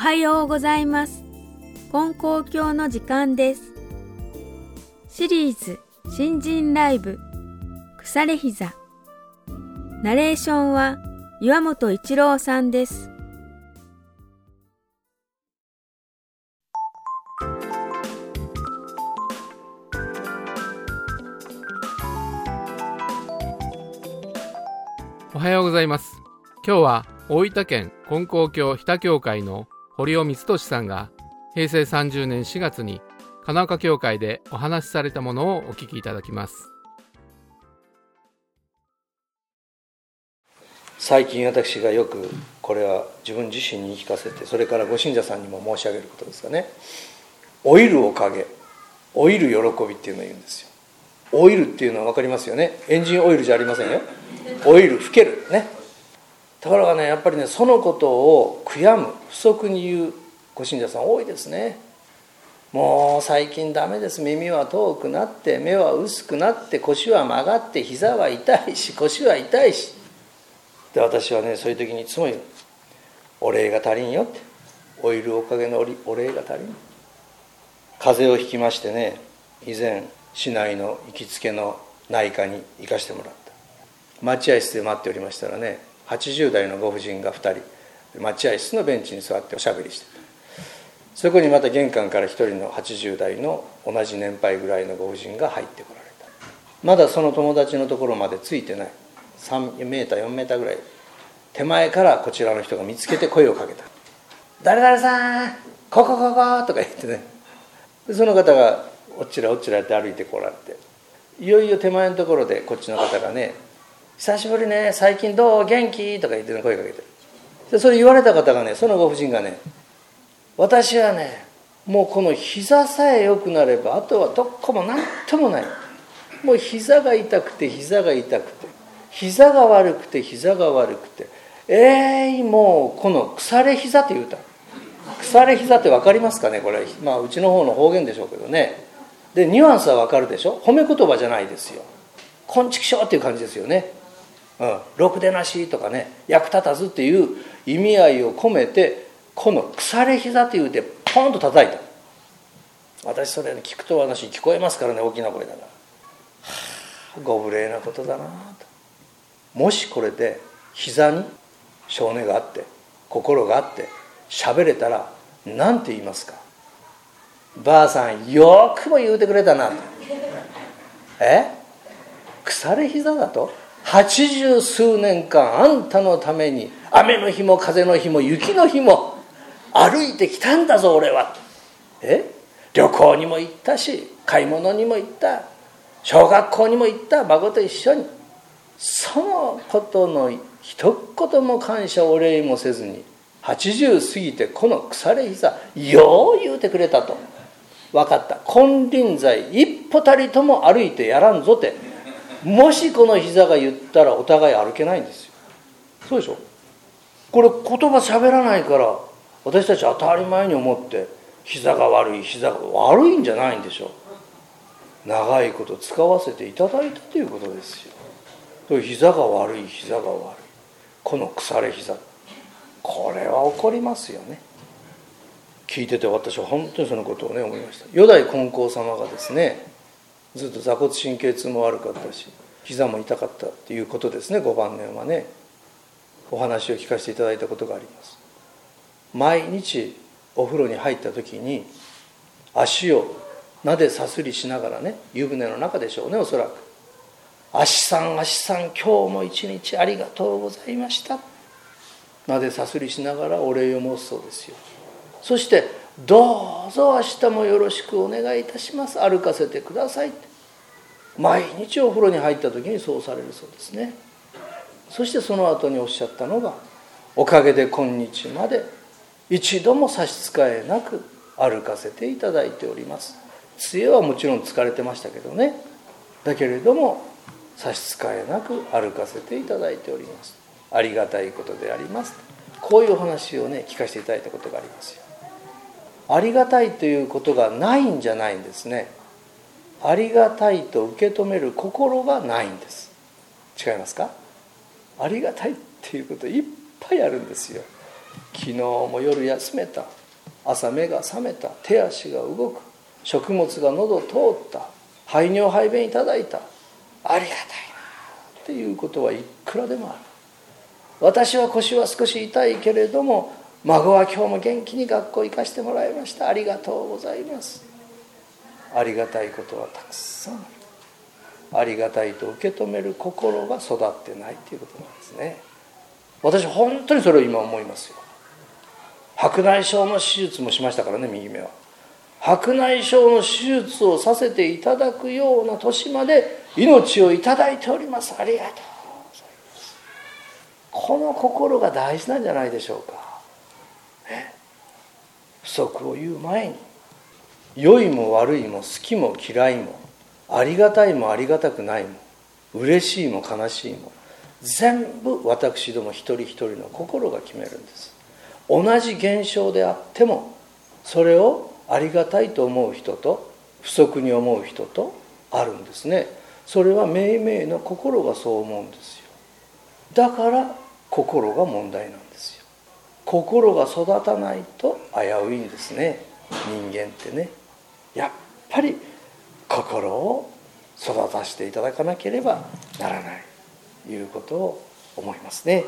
はようございます。金光教の時間です。シリーズ新人ライブ腐れ膝ナレーションは岩本一郎さんです。おはようございます。今日は大分県金光教日田教会の堀尾光俊さんが平成30年4月に金岡教会でお話しされたものをお聞きいただきます。最近私がよくこれは自分自身に言い聞かせてそれからご信者さんにも申し上げることですがね。老いるおかげ老いる喜びっていうのを言うんですよ。老いるっていうのは分かりますよね。エンジンオイルじゃありませんよ。老いる老ける。ね。ところがねやっぱりねそのことを悔やむ不足に言うご信者さん多いですね。もう最近ダメです。耳は遠くなって目は薄くなって腰は曲がって膝は痛いし腰は痛いし。で私はねそういう時にいつも言う。お礼が足りんよって。老いるおかげのお礼が足りん。風邪をひきましてね以前市内の行きつけの内科に行かしてもらった。待合室で待っておりましたらね80代のご婦人が2人待合室のベンチに座っておしゃべりしてた。そこにまた玄関から1人の80代の同じ年配ぐらいのご婦人が入ってこられた。まだその友達のところまでついてない。3メーター4メーターぐらい。手前からこちらの人が見つけて声をかけた「誰々さんここここ」とか言ってね。その方がおっちらおっちらって歩いてこられて。いよいよ手前のところでこっちの方がね「久しぶりね最近どう？元気?」とか言って、ね、声かけて。でそれ言われた方がねそのご婦人がね「私はねもうこの膝さえ良くなればあとはどこも何ともない。もう膝が痛くて膝が痛くて膝が悪くて膝が悪くて。えい、ー、もうこの腐れ膝って言うた。腐れ膝って分かりますかねこれ。まあうちの方の方言でしょうけどね。でニュアンスは分かるでしょ？褒め言葉じゃないですよ「こんちきしょう」っていう感じですよね「、ろくでなし」とかね「役立たず」っていう意味合いを込めてこの腐れ膝って言うてポンと叩いた。私それ、聞くと私聞こえますからね大きな声だから、はあ、ご無礼なことだなと。もしこれで膝に性根があって心があって喋れたら何て言いますか。ばあさんよくも言うてくれたなと。え？腐れ膝だと？八十数年間あんたのために雨の日も風の日も雪の日も歩いてきたんだぞ俺は。え？旅行にも行ったし買い物にも行った。小学校にも行った。孫と一緒に。そのことの一言も感謝お礼もせずに80過ぎてこの腐れ膝よう言うてくれたと。分かった。金輪際一歩たりとも歩いてやらんぞって。もしこの膝が言ったらお互い歩けないんですよ。そうでしょ？これ言葉喋らないから私たち当たり前に思って膝が悪い膝が悪いんじゃないんでしょ長いこと使わせていただいたということですよ。膝が悪い膝が悪い。この腐れ膝。これは起こりますよね。聞いてて私は本当にそのことをね思いました。四代金光様がですねずっと座骨神経痛も悪かったし膝も痛かったっていうことですね5晩年はね。お話を聞かせていただいたことがあります。毎日お風呂に入った時に足をなでさすりしながらね湯船の中でしょうねおそらく。足さん足さん今日も一日ありがとうございました。なでさすりしながらお礼を申すそうですよ。そしてどうぞ明日もよろしくお願いいたします。歩かせてください。毎日お風呂に入った時にそうされるそうですね。そしてその後におっしゃったのがおかげで今日まで一度も差し支えなく歩かせていただいております。杖はもちろん疲れてましたけどね。だけれども差し支えなく歩かせていただいております。ありがたいことであります。こういうお話をね聞かせていただいたことがありますよ。ありがたいということがないんじゃないんですね。ありがたいと受け止める心がないんです。違いますか？ありがたいっていうこといっぱいあるんですよ。昨日も夜休めた。朝目が覚めた。手足が動く。食物が喉通った。排尿排便いただいた。ありがたいなっていうことはいくらでもある。私は腰は少し痛いけれども孫は今日も元気に学校行かしてもらいました。ありがとうございます。ありがたいことはたくさん。ありがたいと受け止める心が育ってないということなんですね。私本当にそれを今思いますよ。白内障の手術もしましたからね右目は。白内障の手術をさせていただくような年まで命をいただいております。ありがとうございます。この心が大事なんじゃないでしょうか、不足を言う前に良いも悪いも好きも嫌いもありがたいもありがたくないも嬉しいも悲しいも全部私ども一人一人の心が決めるんです。同じ現象であってもそれをありがたいと思う人と不足に思う人とあるんですね。それは命名の心がそう思うんですよ。だから心が問題なんですよ。心が育たないと危ういんですね人間ってねやっぱり心を育たせていただかなければならないということを思いますね。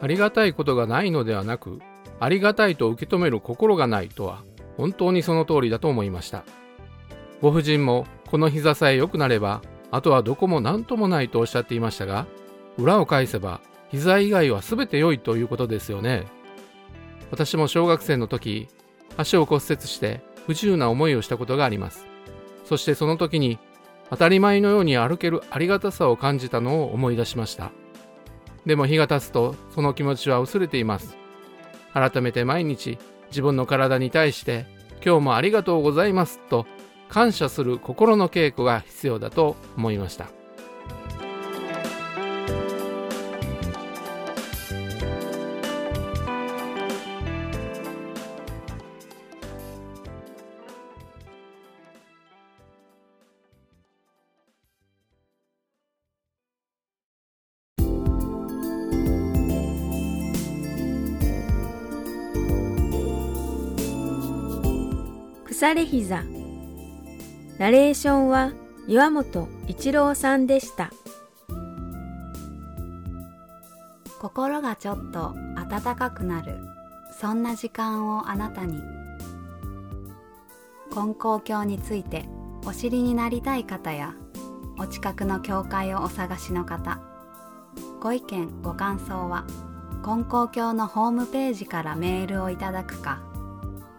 ありがたいことがないのではなく、ありがたいと受け止める心がないとは、本当にその通りだと思いました。ご婦人も、この膝さえ良くなれば、あとはどこも何ともないとおっしゃっていましたが、裏を返せば、膝以外は全て良いということですよね。私も小学生の時、足を骨折して不自由な思いをしたことがあります。そしてその時に、当たり前のように歩けるありがたさを感じたのを思い出しました。でも日が経つとその気持ちは薄れています。改めて毎日自分の体に対して今日もありがとうございますと感謝する心の稽古が必要だと思いました。腐れ膝。ナレーションは岩本一郎さんでした。心がちょっと温かくなる。そんな時間をあなたに。金光教についてお知りになりたい方やお近くの教会をお探しの方ご意見ご感想は金光教のホームページからメールをいただくか